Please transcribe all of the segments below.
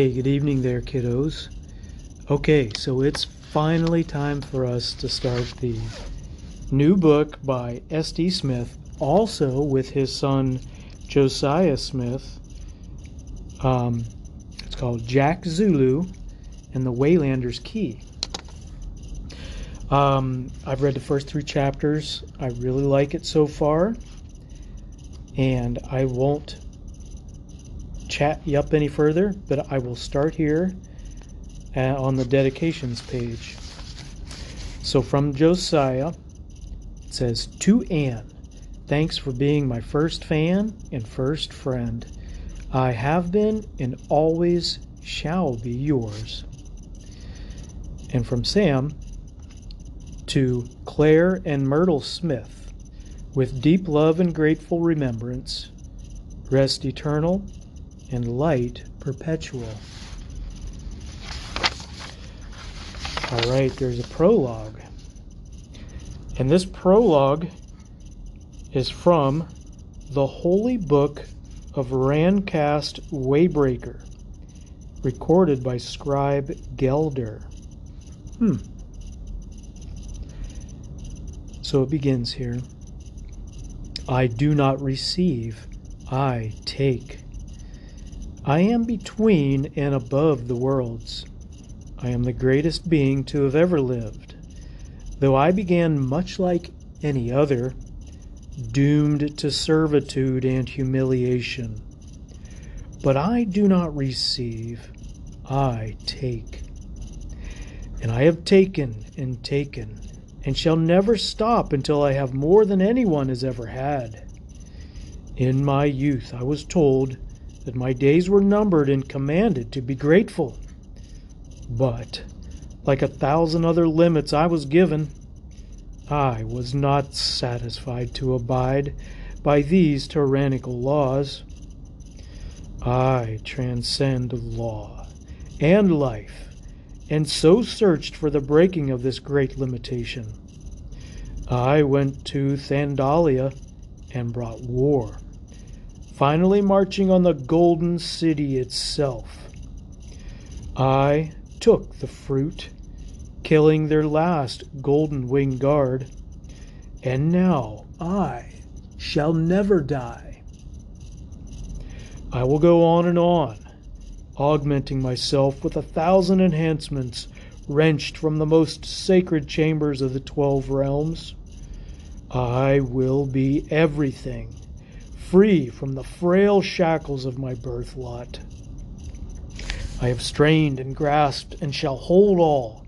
Hey, good evening there, kiddos. Okay, so it's finally time for us to start the new book by S.D. Smith, also with his son Josiah Smith. Um, it's called Jack Zulu and the Waylander's Key. Um, I've read the first three chapters. I really like it so far. And I won't chat you up any further, but I will start here uh, on the dedications page. So from Josiah, it says, To Anne, thanks for being my first fan and first friend. I have been and always shall be yours. And from Sam, to Claire and Myrtle Smith, with deep love and grateful remembrance, rest eternal and light perpetual. All right, there's a prologue. And this prologue is from the Holy Book of Rancast Waybreaker, recorded by Scribe Gelder. Hmm. So it begins here. I do not receive, I take. I am between and above the worlds. I am the greatest being to have ever lived. Though I began much like any other, doomed to servitude and humiliation. But I do not receive, I take. And I have taken and taken and shall never stop until I have more than anyone has ever had. In my youth, I was told that my days were numbered and commanded to be grateful. But, like a thousand other limits I was given, I was not satisfied to abide by these tyrannical laws. I transcend law and life and so searched for the breaking of this great limitation. I went to Thandalia and brought war, finally marching on the golden city itself. I took the fruit, killing their last golden winged guard, and now I shall never die. I will go on and on augmenting myself with a thousand enhancements wrenched from the most sacred chambers of the twelve realms. I will be everything, free from the frail shackles of my birth lot. I have strained and grasped and shall hold all,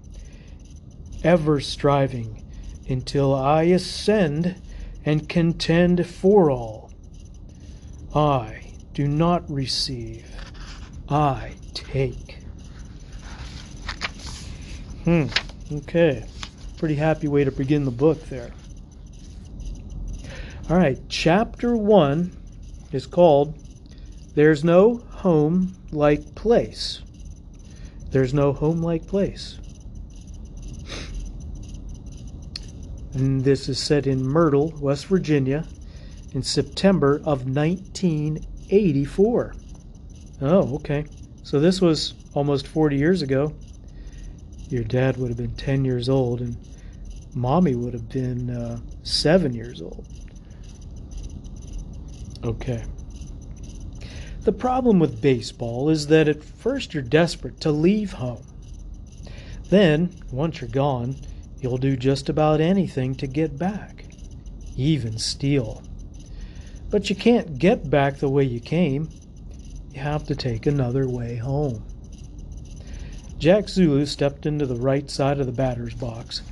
ever striving until I ascend and contend for all. I do not receive. I take. Hmm, okay. Pretty happy way to begin the book there. All right, chapter one is called There's No Home Like Place. There's no home like place. And this is set in Myrtle, West Virginia, in September of 1984. Oh, okay. So this was almost 40 years ago. Your dad would have been 10 years old, and mommy would have been uh, 7 years old. Okay. The problem with baseball is that at first you're desperate to leave home. Then, once you're gone, you'll do just about anything to get back, even steal. But you can't get back the way you came you have to take another way home. Jack Zulu stepped into the right side of the batter's box,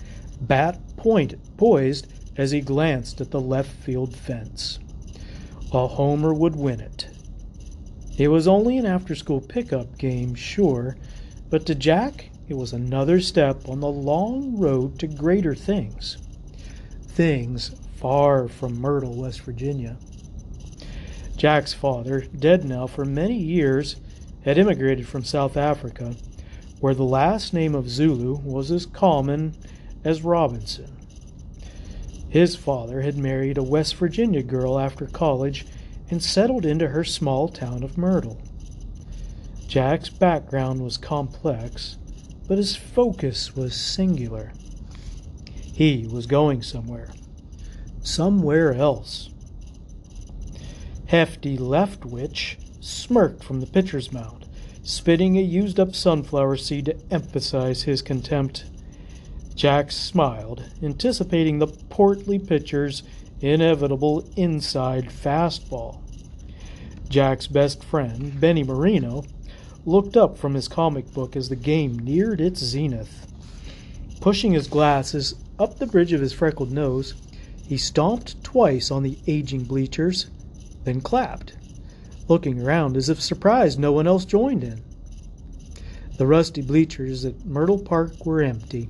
bat point poised as he glanced at the left field fence. A homer would win it. It was only an after school pickup game, sure, but to Jack it was another step on the long road to greater things. Things far from Myrtle, West Virginia. Jack's father, dead now for many years, had immigrated from South Africa, where the last name of Zulu was as common as Robinson. His father had married a West Virginia girl after college and settled into her small town of Myrtle. Jack's background was complex, but his focus was singular. He was going somewhere. Somewhere else. Hefty Leftwich smirked from the pitcher's mound, spitting a used up sunflower seed to emphasize his contempt. Jack smiled, anticipating the portly pitcher's inevitable inside fastball. Jack's best friend, Benny Marino, looked up from his comic book as the game neared its zenith. Pushing his glasses up the bridge of his freckled nose, he stomped twice on the aging bleachers, then clapped, looking around as if surprised no one else joined in. The rusty bleachers at Myrtle Park were empty.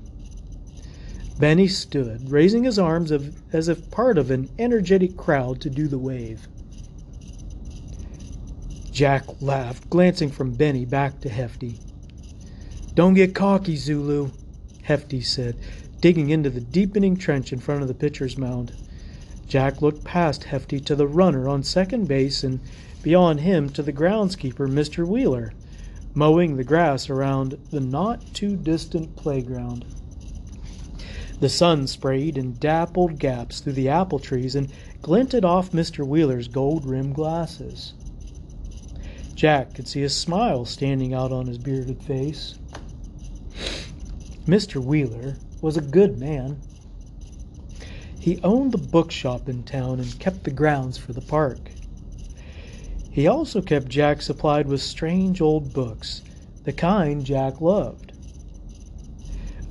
Benny stood, raising his arms as if part of an energetic crowd to do the wave. Jack laughed, glancing from Benny back to Hefty. Don't get cocky, Zulu, Hefty said, digging into the deepening trench in front of the pitcher's mound. Jack looked past Hefty to the runner on second base and beyond him to the groundskeeper, Mr. Wheeler, mowing the grass around the not too distant playground. The sun sprayed in dappled gaps through the apple trees and glinted off Mr. Wheeler's gold rimmed glasses. Jack could see a smile standing out on his bearded face. Mr. Wheeler was a good man. He owned the bookshop in town and kept the grounds for the park. He also kept Jack supplied with strange old books, the kind Jack loved.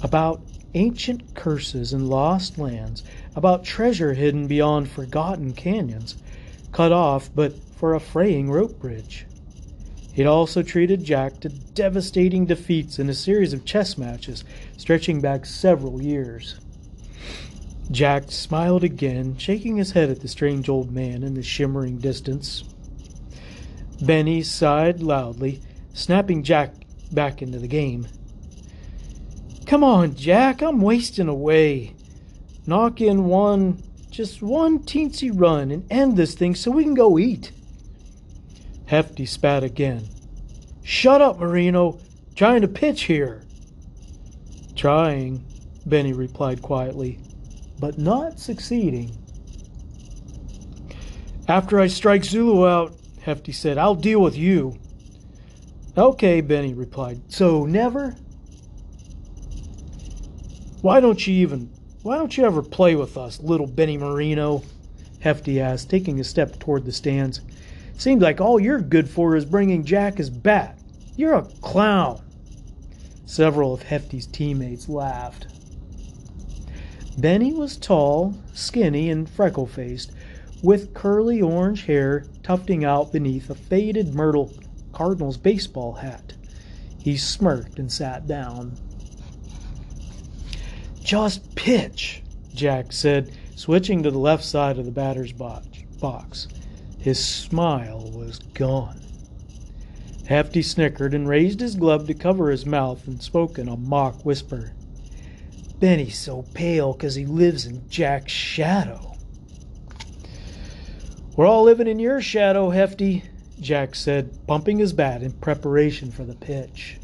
About ancient curses and lost lands, about treasure hidden beyond forgotten canyons, cut off but for a fraying rope bridge. He'd also treated Jack to devastating defeats in a series of chess matches stretching back several years. Jack smiled again, shaking his head at the strange old man in the shimmering distance. Benny sighed loudly, snapping Jack back into the game. Come on, Jack, I'm wasting away. Knock in one, just one teensy run and end this thing so we can go eat. Hefty spat again. Shut up, Marino. Trying to pitch here. Trying, Benny replied quietly, but not succeeding. After I strike Zulu out, Hefty said, I'll deal with you. Okay, Benny replied. So never? Why don't you even why don't you ever play with us, little Benny Marino? Hefty asked, taking a step toward the stands. Seems like all you're good for is bringing Jack his bat. You're a clown. Several of Hefty's teammates laughed. Benny was tall, skinny, and freckle faced, with curly orange hair tufting out beneath a faded Myrtle Cardinals baseball hat. He smirked and sat down. Just pitch, Jack said, switching to the left side of the batter's box. His smile was gone. Hefty snickered and raised his glove to cover his mouth and spoke in a mock whisper. Benny's so pale 'cause he lives in Jack's shadow. We're all living in your shadow, Hefty, Jack said, pumping his bat in preparation for the pitch.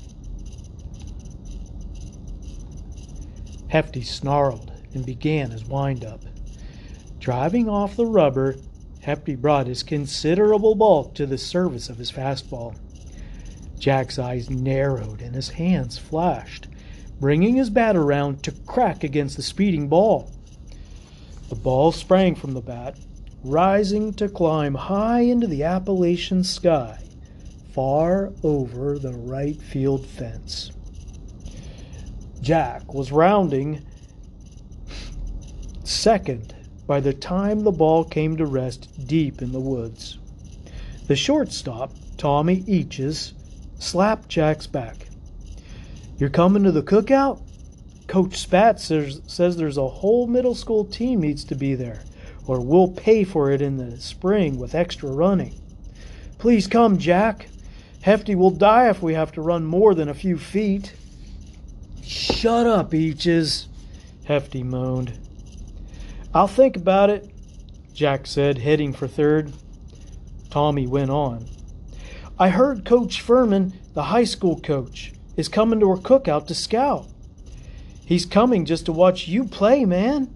Hefty snarled and began his windup. Driving off the rubber, Hefty brought his considerable bulk to the service of his fastball. Jack's eyes narrowed and his hands flashed, bringing his bat around to crack against the speeding ball. The ball sprang from the bat, rising to climb high into the Appalachian sky, far over the right field fence. Jack was rounding second by the time the ball came to rest deep in the woods. The shortstop, Tommy Eaches, slapped Jack's back. You're coming to the cookout? Coach Spatz says, says there's a whole middle school team needs to be there, or we'll pay for it in the spring with extra running. Please come, Jack. Hefty will die if we have to run more than a few feet. Shut up, Eaches, Hefty moaned. I'll think about it, Jack said, heading for third. Tommy went on. I heard Coach Furman, the high school coach, is coming to our cookout to scout. He's coming just to watch you play, man.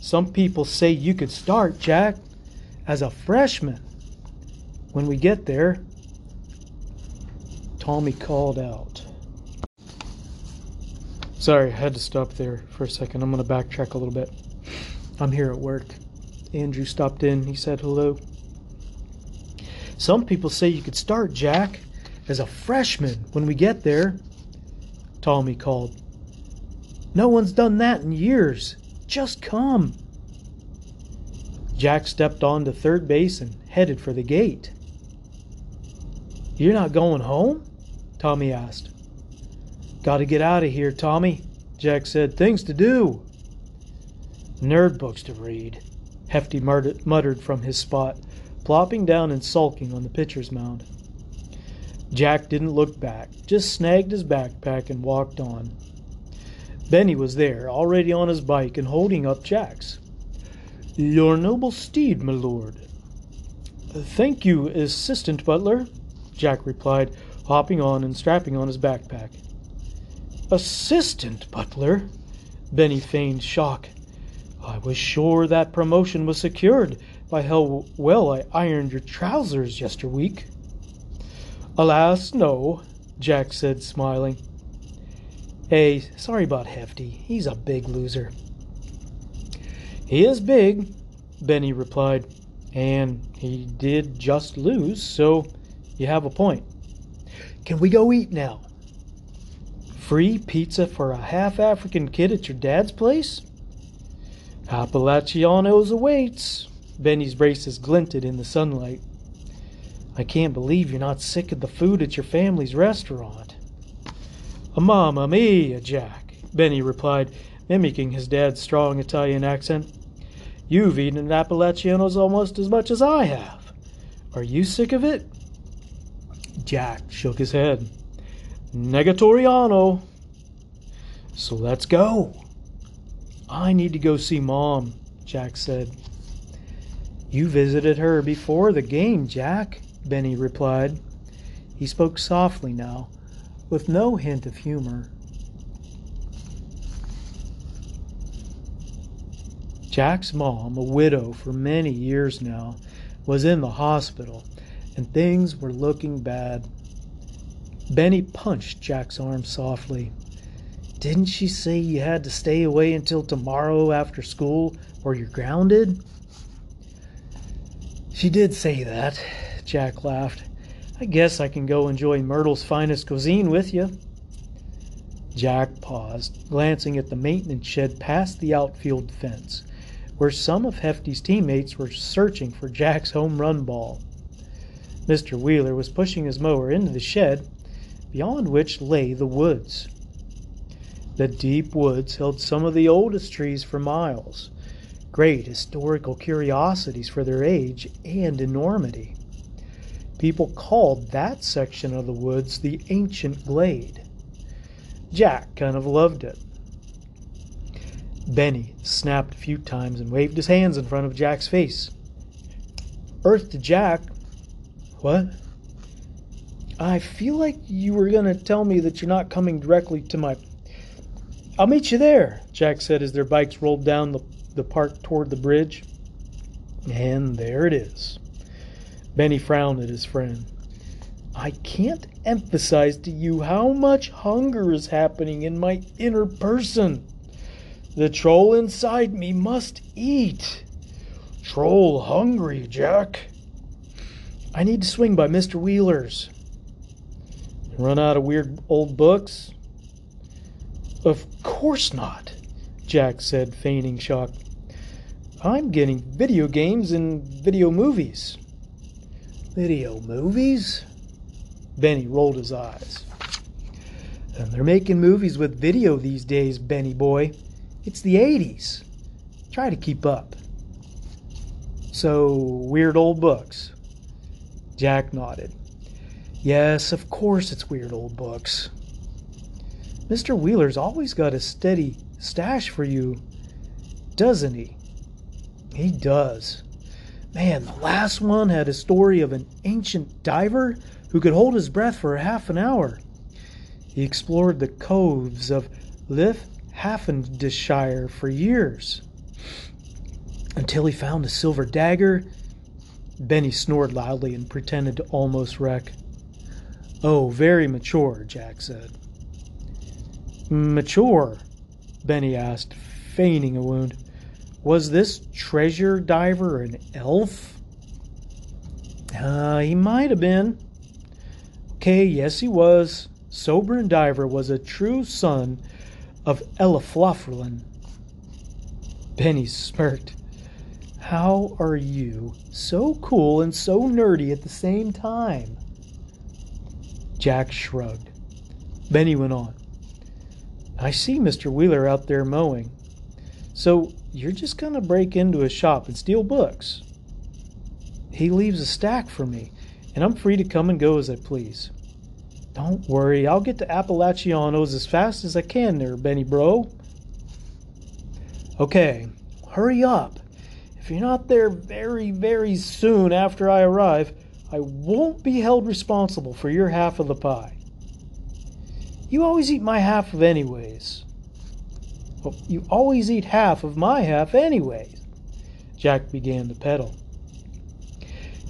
Some people say you could start, Jack, as a freshman. When we get there, Tommy called out. Sorry, I had to stop there for a second. I'm going to backtrack a little bit. I'm here at work. Andrew stopped in. He said hello. Some people say you could start, Jack, as a freshman when we get there. Tommy called. No one's done that in years. Just come. Jack stepped on to third base and headed for the gate. You're not going home? Tommy asked. Got to get out of here, Tommy. Jack said, Things to do. Nerd books to read. Hefty muttered from his spot, plopping down and sulking on the pitcher's mound. Jack didn't look back, just snagged his backpack and walked on. Benny was there, already on his bike and holding up Jack's. Your noble steed, my lord. Thank you, assistant butler, Jack replied, hopping on and strapping on his backpack. Assistant butler? Benny feigned shock. I was sure that promotion was secured by how well I ironed your trousers yesterweek. Alas, no, Jack said, smiling. Hey, sorry about Hefty. He's a big loser. He is big, Benny replied, and he did just lose, so you have a point. Can we go eat now? Free pizza for a half African kid at your dad's place? Appalachianos awaits. Benny's braces glinted in the sunlight. I can't believe you're not sick of the food at your family's restaurant. A Mamma mia, Jack, Benny replied, mimicking his dad's strong Italian accent. You've eaten at Appalachianos almost as much as I have. Are you sick of it? Jack shook his head. Negatoriano. So let's go. I need to go see Mom, Jack said. You visited her before the game, Jack, Benny replied. He spoke softly now, with no hint of humor. Jack's mom, a widow for many years now, was in the hospital, and things were looking bad. Benny punched Jack's arm softly. Didn't she say you had to stay away until tomorrow after school or you're grounded? She did say that, Jack laughed. I guess I can go enjoy Myrtle's finest cuisine with you. Jack paused, glancing at the maintenance shed past the outfield fence, where some of Hefty's teammates were searching for Jack's home run ball. Mr. Wheeler was pushing his mower into the shed, beyond which lay the woods. The deep woods held some of the oldest trees for miles, great historical curiosities for their age and enormity. People called that section of the woods the Ancient Glade. Jack kind of loved it. Benny snapped a few times and waved his hands in front of Jack's face. Earth to Jack. What? I feel like you were going to tell me that you're not coming directly to my. I'll meet you there, Jack said as their bikes rolled down the, the park toward the bridge. And there it is. Benny frowned at his friend. I can't emphasize to you how much hunger is happening in my inner person. The troll inside me must eat. Troll hungry, Jack. I need to swing by Mr. Wheeler's. Run out of weird old books? Of course not, Jack said, feigning shock. I'm getting video games and video movies. Video movies? Benny rolled his eyes. And they're making movies with video these days, Benny boy. It's the 80s. Try to keep up. So, weird old books. Jack nodded. Yes, of course it's weird old books. Mr. Wheeler's always got a steady stash for you, doesn't he? He does. Man, the last one had a story of an ancient diver who could hold his breath for half an hour. He explored the coves of Lith Haffendishire for years until he found a silver dagger. Benny snored loudly and pretended to almost wreck. Oh, very mature, Jack said. Mature? Benny asked, feigning a wound. Was this treasure diver an elf? Uh, he might have been. Okay, yes, he was. Sobran Diver was a true son of Elaflofrlin. Benny smirked. How are you so cool and so nerdy at the same time? Jack shrugged. Benny went on. I see Mr. Wheeler out there mowing. So you're just going to break into his shop and steal books? He leaves a stack for me, and I'm free to come and go as I please. Don't worry, I'll get to Appalachianos as fast as I can there, Benny Bro. Okay, hurry up. If you're not there very, very soon after I arrive, I won't be held responsible for your half of the pie. You always eat my half of anyways. Well, you always eat half of my half anyways. Jack began to pedal.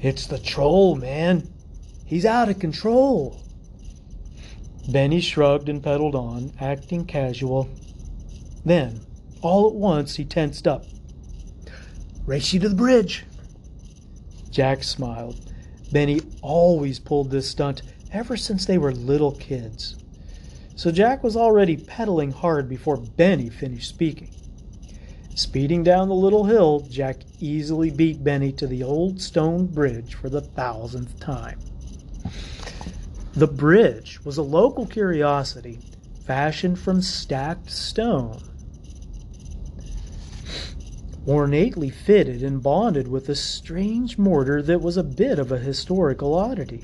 It's the troll, man. He's out of control. Benny shrugged and pedaled on, acting casual. Then, all at once, he tensed up. Race you to the bridge. Jack smiled. Benny always pulled this stunt ever since they were little kids. So Jack was already pedaling hard before Benny finished speaking. Speeding down the little hill, Jack easily beat Benny to the old stone bridge for the thousandth time. The bridge was a local curiosity fashioned from stacked stone ornately fitted and bonded with a strange mortar that was a bit of a historical oddity.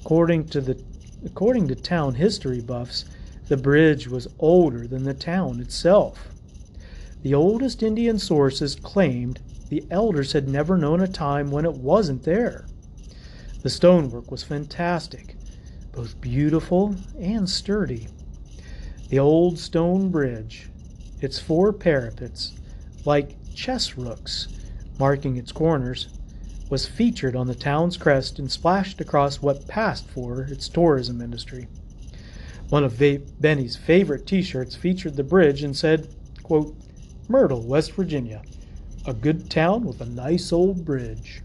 According to the according to town history buffs, the bridge was older than the town itself. The oldest Indian sources claimed the elders had never known a time when it wasn't there. The stonework was fantastic, both beautiful and sturdy. The old stone bridge, its four parapets, like chess rooks, marking its corners, was featured on the town's crest and splashed across what passed for its tourism industry. One of Benny's favorite t shirts featured the bridge and said, quote, Myrtle, West Virginia, a good town with a nice old bridge.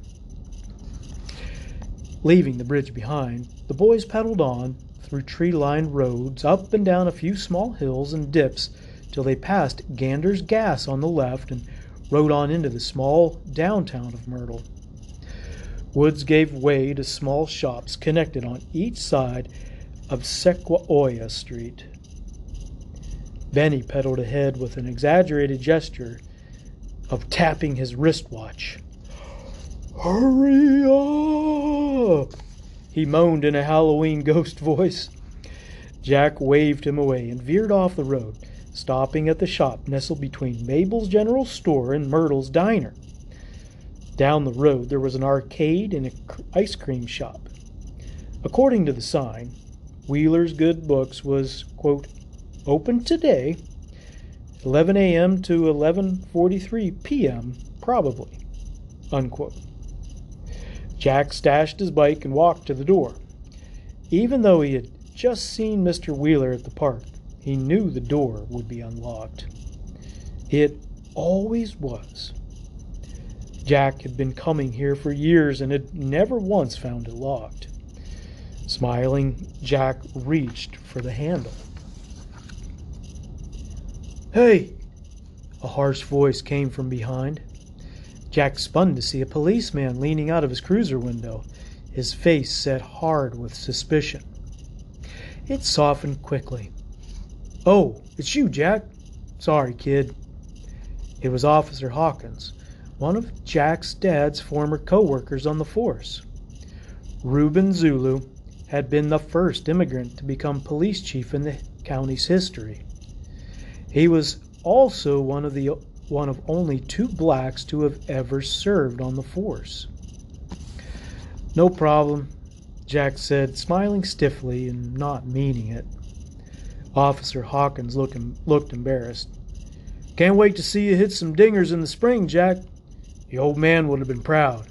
Leaving the bridge behind, the boys pedaled on through tree lined roads, up and down a few small hills and dips till they passed Gander's Gas on the left and rode on into the small downtown of Myrtle. Woods gave way to small shops connected on each side of Sequoia Street. Benny pedaled ahead with an exaggerated gesture of tapping his wristwatch. Hurry up! He moaned in a Halloween ghost voice. Jack waved him away and veered off the road stopping at the shop nestled between Mabel's General Store and Myrtle's Diner. Down the road there was an arcade and an ice cream shop. According to the sign, Wheeler's Good Books was, quote, open today, 11 a.m. to 11:43 p.m. probably, unquote. Jack stashed his bike and walked to the door. Even though he had just seen Mr. Wheeler at the park, he knew the door would be unlocked. It always was. Jack had been coming here for years and had never once found it locked. Smiling, Jack reached for the handle. Hey! A harsh voice came from behind. Jack spun to see a policeman leaning out of his cruiser window, his face set hard with suspicion. It softened quickly. Oh, it's you, Jack. Sorry, kid. It was Officer Hawkins, one of Jack's dad's former co-workers on the force. Reuben Zulu had been the first immigrant to become police chief in the county's history. He was also one of the one of only two blacks to have ever served on the force. No problem, Jack said, smiling stiffly and not meaning it. Officer Hawkins looked, looked embarrassed. Can't wait to see you hit some dingers in the spring, Jack. The old man would have been proud.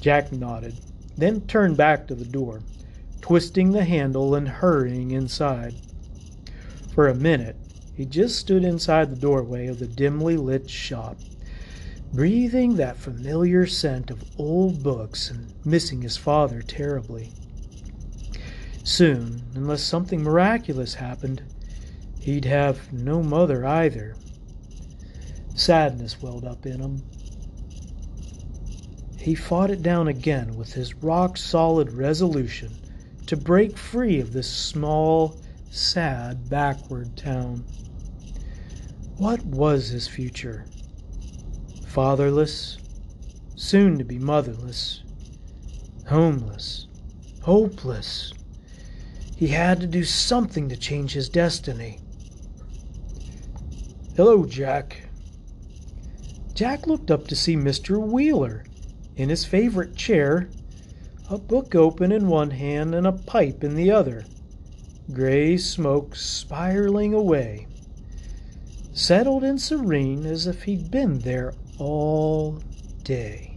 Jack nodded, then turned back to the door, twisting the handle and hurrying inside. For a minute, he just stood inside the doorway of the dimly lit shop, breathing that familiar scent of old books and missing his father terribly. Soon, unless something miraculous happened, he'd have no mother either. Sadness welled up in him. He fought it down again with his rock solid resolution to break free of this small, sad, backward town. What was his future? Fatherless, soon to be motherless, homeless, hopeless. He had to do something to change his destiny. Hello, Jack. Jack looked up to see Mr. Wheeler in his favorite chair, a book open in one hand and a pipe in the other, gray smoke spiraling away, settled and serene as if he'd been there all day.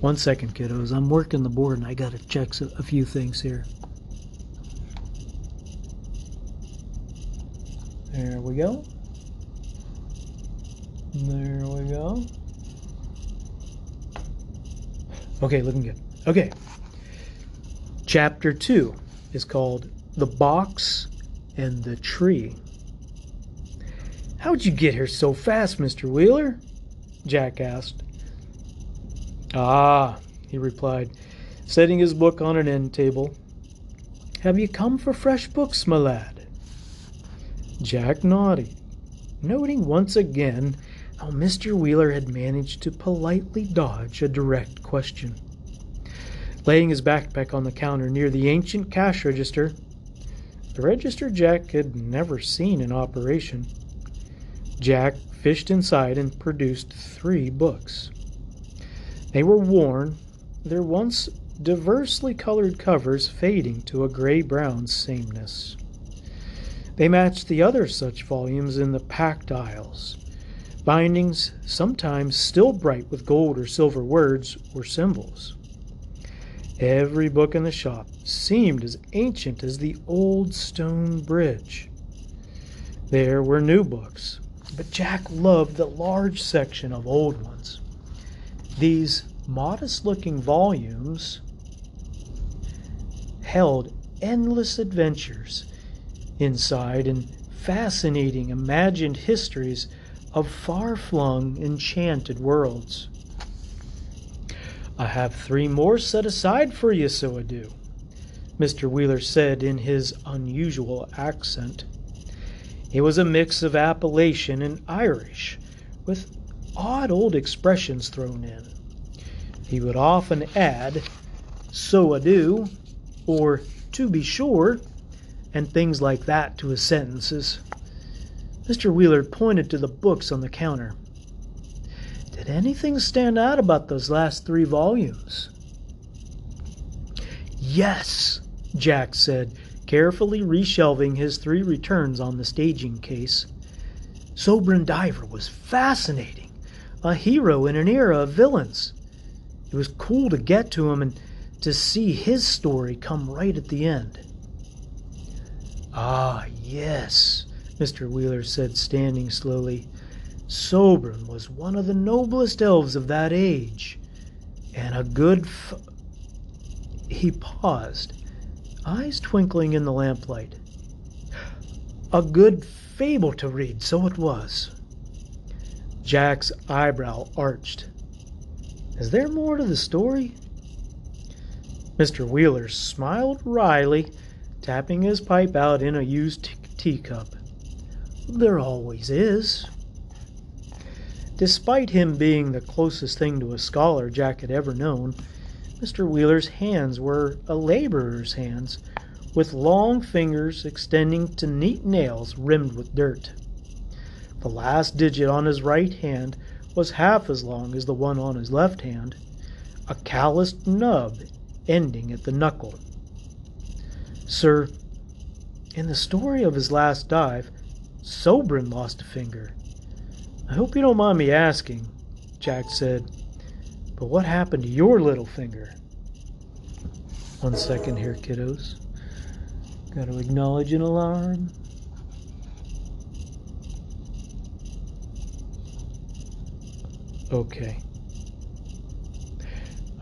One second, kiddos. I'm working the board and I got to check a few things here. There we go. There we go. Okay, looking good. Okay. Chapter 2 is called The Box and the Tree. How'd you get here so fast, Mr. Wheeler? Jack asked. Ah, he replied, setting his book on an end table. Have you come for fresh books, my lad? Jack nodded, noting once again how Mr. Wheeler had managed to politely dodge a direct question. Laying his backpack on the counter near the ancient cash register, the register Jack had never seen in operation, Jack fished inside and produced three books. They were worn, their once diversely colored covers fading to a gray brown sameness. They matched the other such volumes in the packed aisles, bindings sometimes still bright with gold or silver words or symbols. Every book in the shop seemed as ancient as the old stone bridge. There were new books, but Jack loved the large section of old ones. These modest looking volumes held endless adventures inside and fascinating imagined histories of far flung, enchanted worlds. I have three more set aside for you, so I do, Mr. Wheeler said in his unusual accent. It was a mix of Appalachian and Irish, with odd old expressions thrown in. He would often add, so I do, or to be sure, and things like that to his sentences. Mr. Wheeler pointed to the books on the counter. Did anything stand out about those last three volumes? Yes, Jack said, carefully reshelving his three returns on the staging case. Sobran Diver was fascinating, a hero in an era of villains. It was cool to get to him and to see his story come right at the end. Ah, yes, Mr. Wheeler said, standing slowly. Sobran was one of the noblest elves of that age, and a good. F- he paused, eyes twinkling in the lamplight. A good fable to read, so it was. Jack's eyebrow arched. Is there more to the story? Mr. Wheeler smiled wryly, tapping his pipe out in a used teacup. There always is. Despite him being the closest thing to a scholar Jack had ever known, Mr. Wheeler's hands were a laborer's hands, with long fingers extending to neat nails rimmed with dirt. The last digit on his right hand was half as long as the one on his left hand, a calloused nub ending at the knuckle. Sir, in the story of his last dive, Sobran lost a finger. I hope you don't mind me asking, Jack said, but what happened to your little finger? One second here, kiddos. Got to acknowledge an alarm. Okay.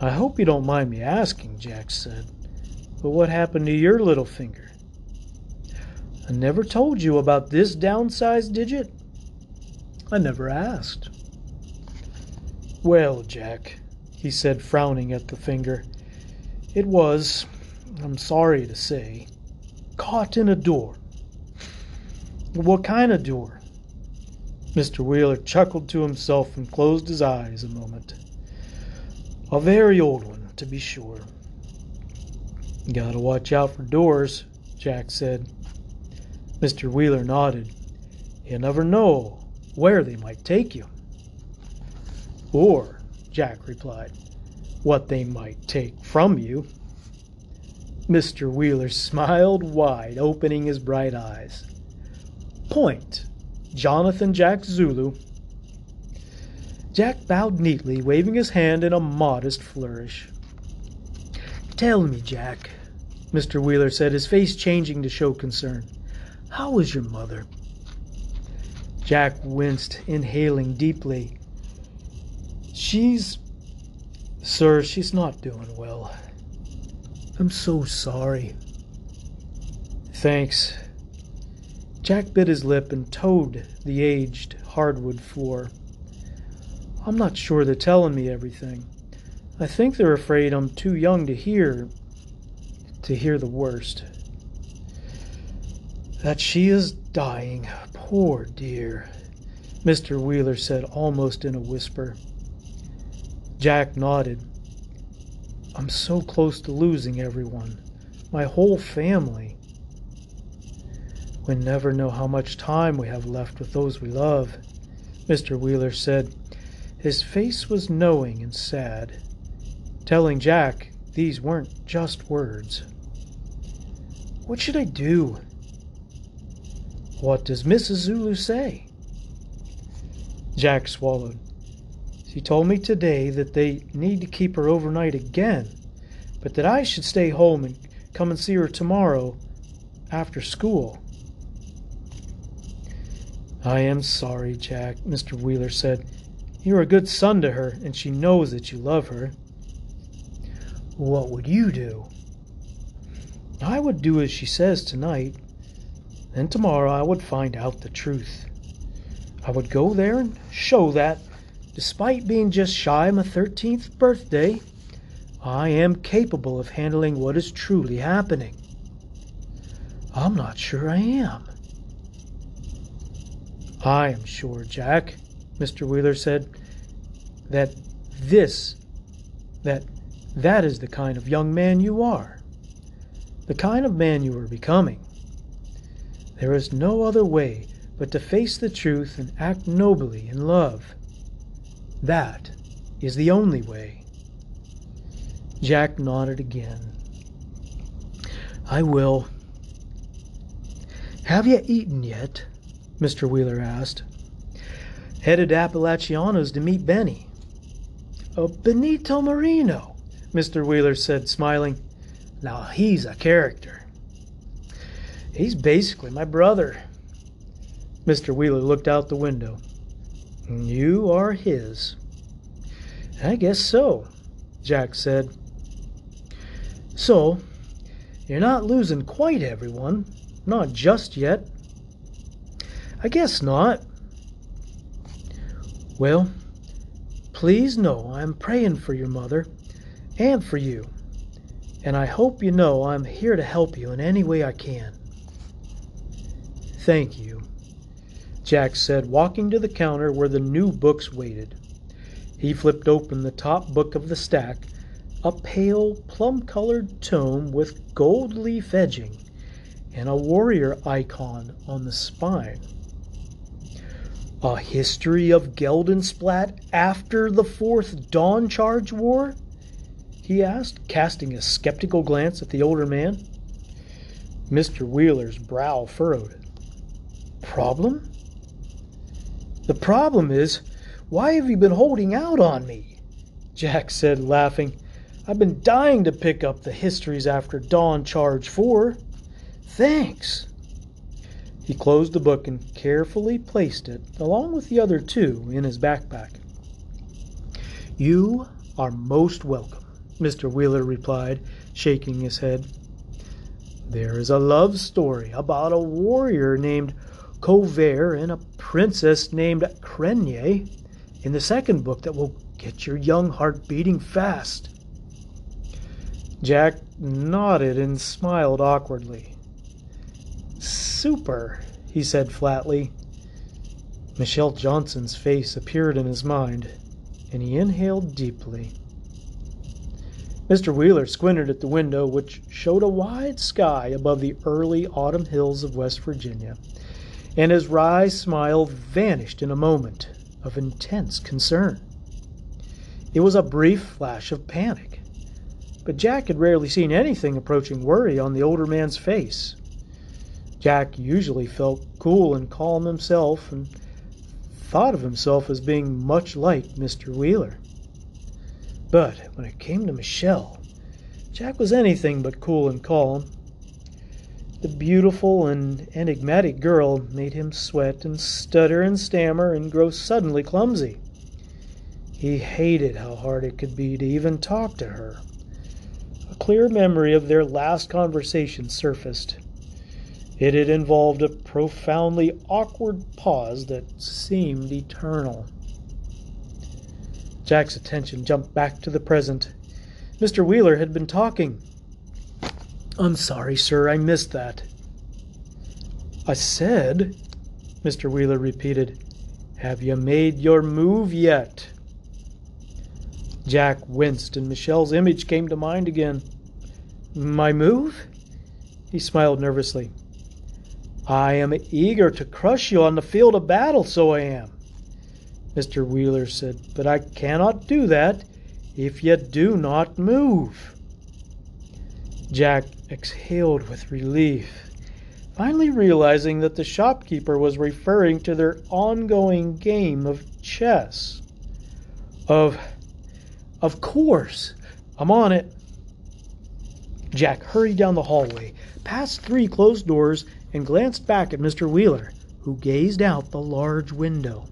I hope you don't mind me asking, Jack said, but what happened to your little finger? I never told you about this downsized digit. I never asked. Well, Jack, he said, frowning at the finger, it was, I'm sorry to say, caught in a door. What kind of door? Mr. Wheeler chuckled to himself and closed his eyes a moment. A very old one, to be sure. Gotta watch out for doors, Jack said. Mr. Wheeler nodded. You never know where they might take you. Or, Jack replied, what they might take from you. Mr. Wheeler smiled wide, opening his bright eyes. Point, Jonathan Jack Zulu. Jack bowed neatly, waving his hand in a modest flourish. Tell me, Jack, Mr. Wheeler said, his face changing to show concern. How is your mother? Jack winced, inhaling deeply. She's. Sir, she's not doing well. I'm so sorry. Thanks, Jack bit his lip and toed the aged hardwood floor. I'm not sure they're telling me everything. I think they're afraid I'm too young to hear to hear the worst. That she is dying, poor dear, Mr. Wheeler said almost in a whisper. Jack nodded. I'm so close to losing everyone, my whole family. We never know how much time we have left with those we love, Mr. Wheeler said. His face was knowing and sad, telling Jack these weren't just words. What should I do? What does Mrs. Zulu say? Jack swallowed. She told me today that they need to keep her overnight again, but that I should stay home and come and see her tomorrow after school. I am sorry, Jack, Mr. Wheeler said. You're a good son to her, and she knows that you love her. What would you do? I would do as she says tonight. Then tomorrow I would find out the truth. I would go there and show that, despite being just shy of my 13th birthday, I am capable of handling what is truly happening. I'm not sure I am. I am sure, Jack, Mr. Wheeler said, that this, that that is the kind of young man you are, the kind of man you are becoming. There is no other way but to face the truth and act nobly in love. That is the only way. Jack nodded again. I will. Have you eaten yet? Mr. Wheeler asked. Headed to Appalachianos to meet Benny. Oh, Benito Marino, Mr. Wheeler said, smiling. Now he's a character. He's basically my brother. Mr. Wheeler looked out the window. You are his. I guess so, Jack said. So, you're not losing quite everyone, not just yet. I guess not. Well, please know I'm praying for your mother and for you, and I hope you know I'm here to help you in any way I can. Thank you, Jack said, walking to the counter where the new books waited. He flipped open the top book of the stack, a pale plum colored tome with gold leaf edging and a warrior icon on the spine. A history of Geldensplat after the Fourth Dawn Charge War? he asked, casting a skeptical glance at the older man. Mr. Wheeler's brow furrowed. Problem? The problem is, why have you been holding out on me? Jack said, laughing. I've been dying to pick up the histories after Dawn Charge 4. Thanks. He closed the book and carefully placed it, along with the other two, in his backpack. You are most welcome, Mr. Wheeler replied, shaking his head. There is a love story about a warrior named Kovert and a princess named Krenye in the second book that will get your young heart beating fast. Jack nodded and smiled awkwardly. Super, he said flatly. Michelle Johnson's face appeared in his mind, and he inhaled deeply. Mr. Wheeler squinted at the window, which showed a wide sky above the early autumn hills of West Virginia, and his wry smile vanished in a moment of intense concern. It was a brief flash of panic, but Jack had rarely seen anything approaching worry on the older man's face. Jack usually felt cool and calm himself and thought of himself as being much like Mr. Wheeler. But when it came to Michelle, Jack was anything but cool and calm. The beautiful and enigmatic girl made him sweat and stutter and stammer and grow suddenly clumsy. He hated how hard it could be to even talk to her. A clear memory of their last conversation surfaced. It had involved a profoundly awkward pause that seemed eternal. Jack's attention jumped back to the present. Mr. Wheeler had been talking. I'm sorry, sir, I missed that. I said, Mr. Wheeler repeated, Have you made your move yet? Jack winced, and Michelle's image came to mind again. My move? He smiled nervously. I am eager to crush you on the field of battle, so I am. Mr. Wheeler said, But I cannot do that if you do not move. Jack exhaled with relief, finally realizing that the shopkeeper was referring to their ongoing game of chess. Of of course. I'm on it. Jack hurried down the hallway, past three closed doors, and glanced back at Mr. Wheeler, who gazed out the large window.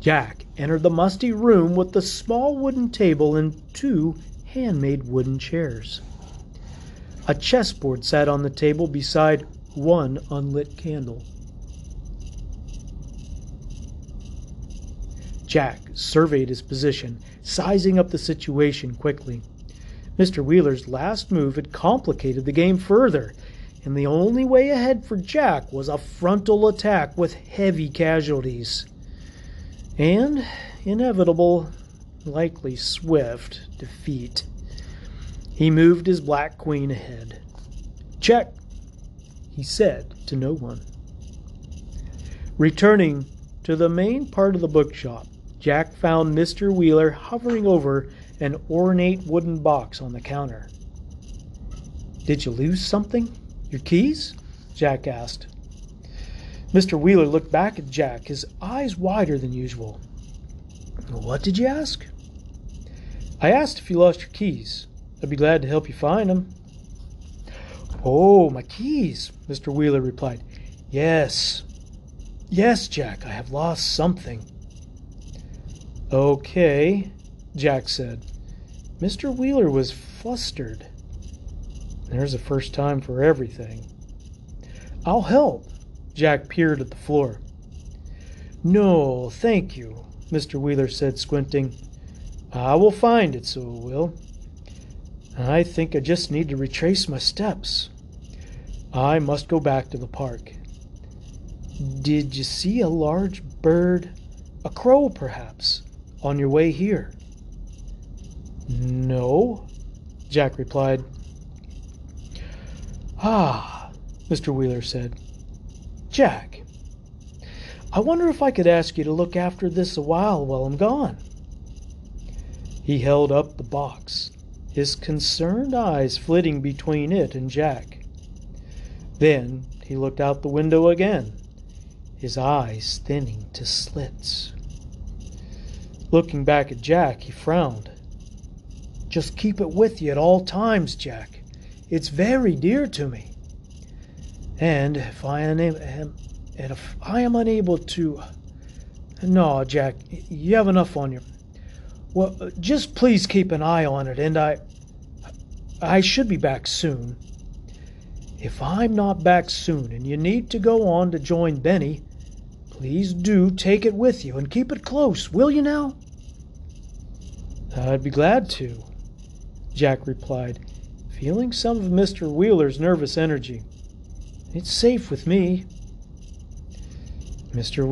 Jack entered the musty room with the small wooden table and two handmade wooden chairs. A chessboard sat on the table beside one unlit candle. Jack surveyed his position sizing up the situation quickly. Mr. Wheeler's last move had complicated the game further, and the only way ahead for Jack was a frontal attack with heavy casualties. And inevitable, likely swift, defeat. He moved his black queen ahead. Check, he said to no one. Returning to the main part of the bookshop, Jack found Mr. Wheeler hovering over an ornate wooden box on the counter. Did you lose something? Your keys? Jack asked. Mr. Wheeler looked back at Jack, his eyes wider than usual. What did you ask? I asked if you lost your keys. I'd be glad to help you find them. Oh, my keys, Mr. Wheeler replied. Yes. Yes, Jack, I have lost something. Okay, Jack said. Mr. Wheeler was flustered. There's a first time for everything. I'll help. Jack peered at the floor. No, thank you, Mr. Wheeler said, squinting. I will find it, so it will. I think I just need to retrace my steps. I must go back to the park. Did you see a large bird? A crow, perhaps? on your way here? No, Jack replied. Ah, Mr. Wheeler said. Jack, I wonder if I could ask you to look after this a while while I'm gone. He held up the box, his concerned eyes flitting between it and Jack. Then he looked out the window again, his eyes thinning to slits. Looking back at Jack, he frowned. Just keep it with you at all times, Jack. It's very dear to me. And if I am, and if I am unable to. No, Jack, you have enough on you. Well, just please keep an eye on it, and I. I should be back soon. If I'm not back soon and you need to go on to join Benny, please do take it with you and keep it close, will you now? I'd be glad to, Jack replied, feeling some of Mr. Wheeler's nervous energy. It's safe with me. Mr.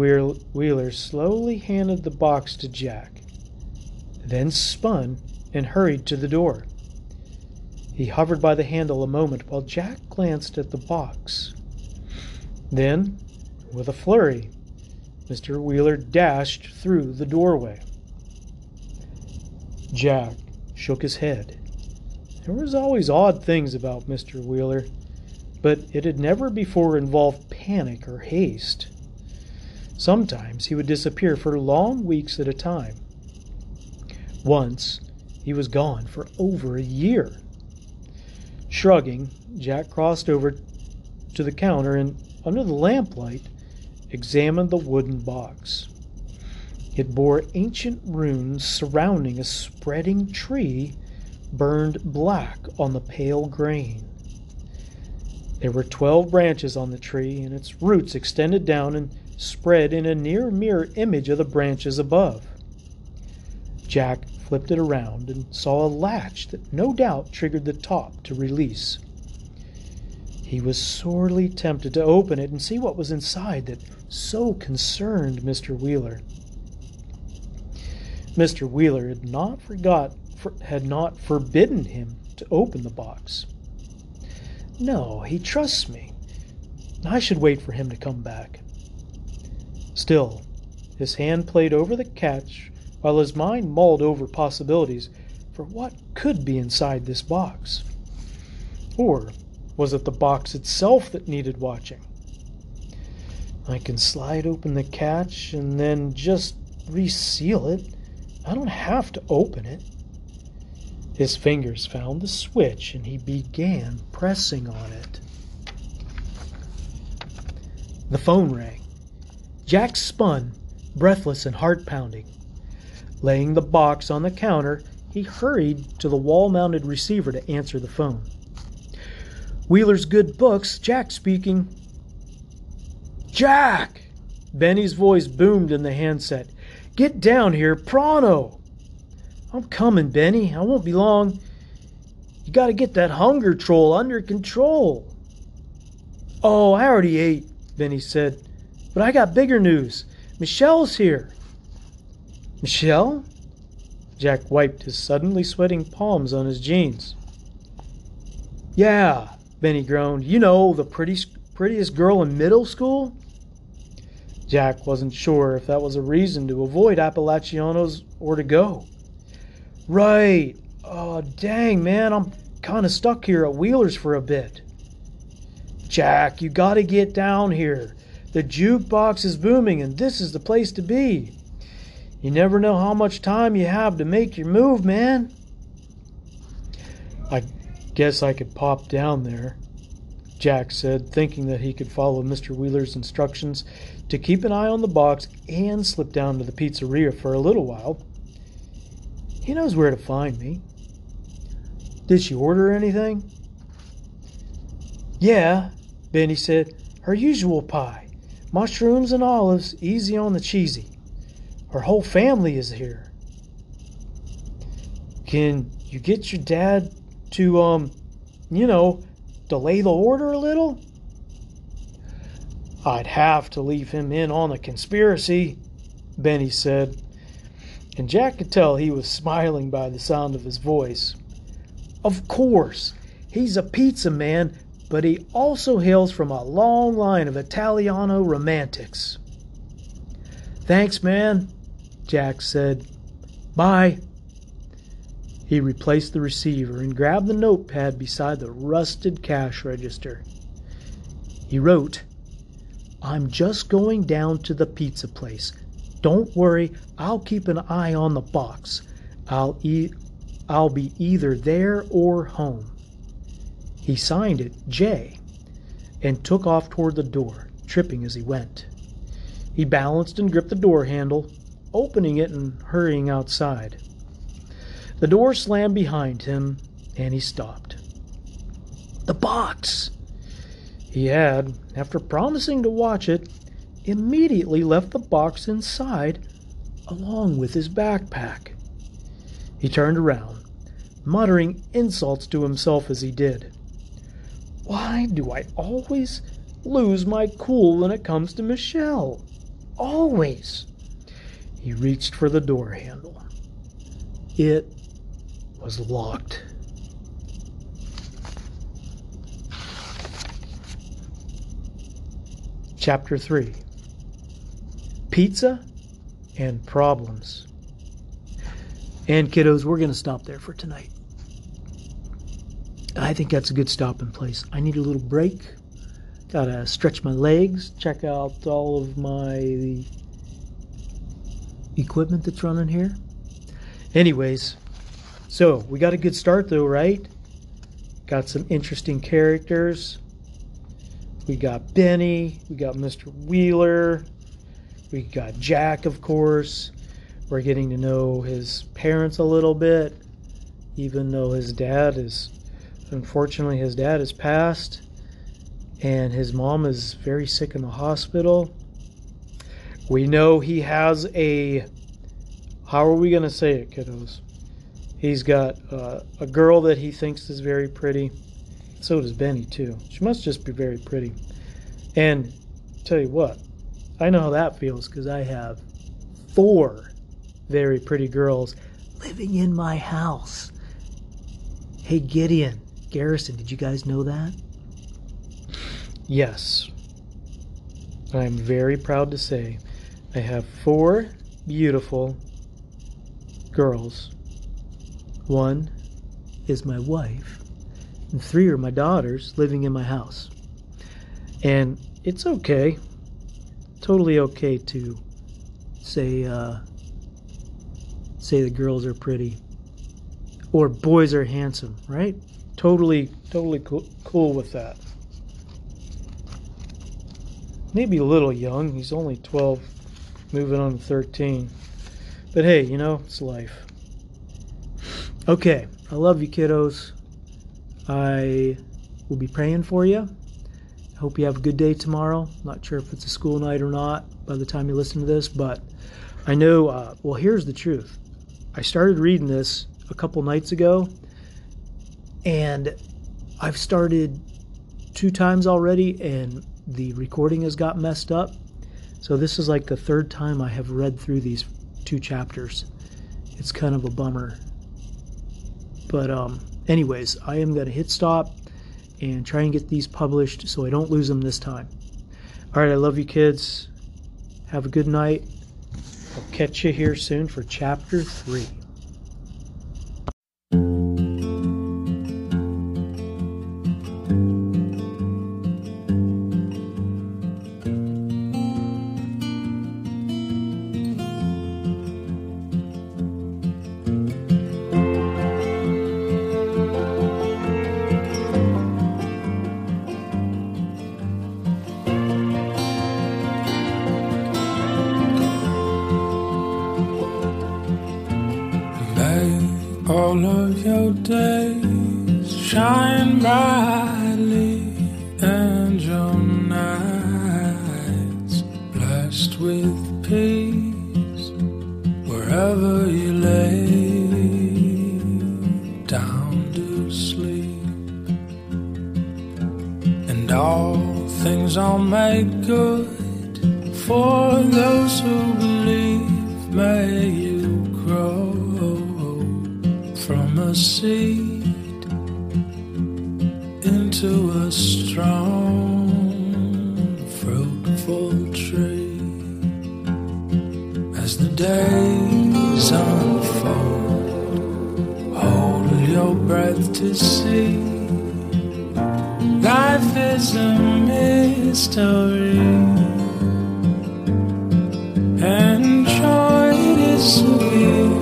Wheeler slowly handed the box to Jack, then spun and hurried to the door. He hovered by the handle a moment while Jack glanced at the box. Then, with a flurry, Mr. Wheeler dashed through the doorway. Jack shook his head. There was always odd things about Mr. Wheeler, but it had never before involved panic or haste. Sometimes he would disappear for long weeks at a time. Once, he was gone for over a year. Shrugging, Jack crossed over to the counter and, under the lamplight, examined the wooden box. It bore ancient runes surrounding a spreading tree burned black on the pale grain. There were twelve branches on the tree, and its roots extended down and spread in a near mirror image of the branches above. Jack flipped it around and saw a latch that no doubt triggered the top to release. He was sorely tempted to open it and see what was inside that so concerned Mr. Wheeler. Mr. Wheeler had not forgot had not forbidden him to open the box. No, he trusts me. I should wait for him to come back. Still, his hand played over the catch while his mind mulled over possibilities for what could be inside this box. Or was it the box itself that needed watching? I can slide open the catch and then just reseal it. I don't have to open it. His fingers found the switch and he began pressing on it. The phone rang. Jack spun, breathless and heart pounding. Laying the box on the counter, he hurried to the wall mounted receiver to answer the phone. Wheeler's Good Books, Jack speaking. Jack! Benny's voice boomed in the handset. Get down here, pronto! I'm coming, Benny. I won't be long. You gotta get that hunger troll under control. Oh, I already ate, Benny said. But I got bigger news. Michelle's here. Michelle? Jack wiped his suddenly sweating palms on his jeans. Yeah, Benny groaned. You know, the pretty, prettiest girl in middle school? Jack wasn't sure if that was a reason to avoid Appalachianos or to go. Right. Oh, dang, man. I'm kind of stuck here at Wheeler's for a bit. Jack, you got to get down here. The jukebox is booming, and this is the place to be. You never know how much time you have to make your move, man. I guess I could pop down there, Jack said, thinking that he could follow Mr. Wheeler's instructions to keep an eye on the box and slip down to the pizzeria for a little while. He knows where to find me. Did she order anything? Yeah, Benny said. Her usual pie. Mushrooms and olives, easy on the cheesy. Her whole family is here. Can you get your dad to, um, you know, delay the order a little? I'd have to leave him in on the conspiracy, Benny said. And Jack could tell he was smiling by the sound of his voice. Of course, he's a pizza man, but he also hails from a long line of Italiano romantics. Thanks, man, Jack said. Bye. He replaced the receiver and grabbed the notepad beside the rusted cash register. He wrote, I'm just going down to the pizza place. Don't worry, I'll keep an eye on the box. I'll e- I'll be either there or home. He signed it J and took off toward the door, tripping as he went. He balanced and gripped the door handle, opening it and hurrying outside. The door slammed behind him, and he stopped. The box! He had, after promising to watch it, immediately left the box inside along with his backpack. He turned around, muttering insults to himself as he did. Why do I always lose my cool when it comes to Michelle? Always. He reached for the door handle. It was locked. Chapter 3 Pizza and Problems. And kiddos, we're going to stop there for tonight. I think that's a good stopping place. I need a little break. Gotta stretch my legs, check out all of my equipment that's running here. Anyways, so we got a good start though, right? Got some interesting characters. We got Benny, we got Mr. Wheeler, we got Jack, of course. We're getting to know his parents a little bit, even though his dad is, unfortunately, his dad has passed, and his mom is very sick in the hospital. We know he has a. How are we going to say it, kiddos? He's got uh, a girl that he thinks is very pretty. So does Benny, too. She must just be very pretty. And tell you what, I know how that feels because I have four very pretty girls living in my house. Hey, Gideon, Garrison, did you guys know that? Yes. I'm very proud to say I have four beautiful girls. One is my wife, and three are my daughters living in my house. And it's okay, totally okay to say, uh, say the girls are pretty or boys are handsome, right? Totally, totally cool, cool with that. Maybe a little young. He's only 12, moving on to 13. But hey, you know, it's life. Okay, I love you, kiddos. I will be praying for you. Hope you have a good day tomorrow. Not sure if it's a school night or not by the time you listen to this, but I know, uh, well, here's the truth. I started reading this a couple nights ago, and I've started two times already, and the recording has got messed up. So this is like the third time I have read through these two chapters. It's kind of a bummer. But um, anyways, I am going to hit stop and try and get these published so I don't lose them this time. All right, I love you kids. Have a good night. I'll catch you here soon for chapter 3. Wherever you lay down to sleep. And all things are made good for those who believe. May you grow from a seed into a strong, days unfold, hold your breath to see. Life is a mystery, and joy disappears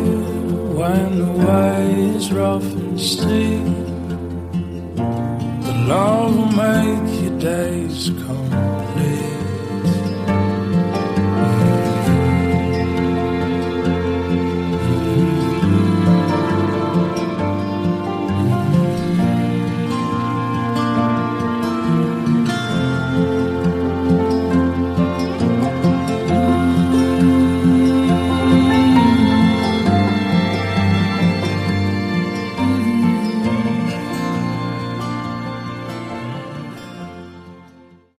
when the way is rough and steep.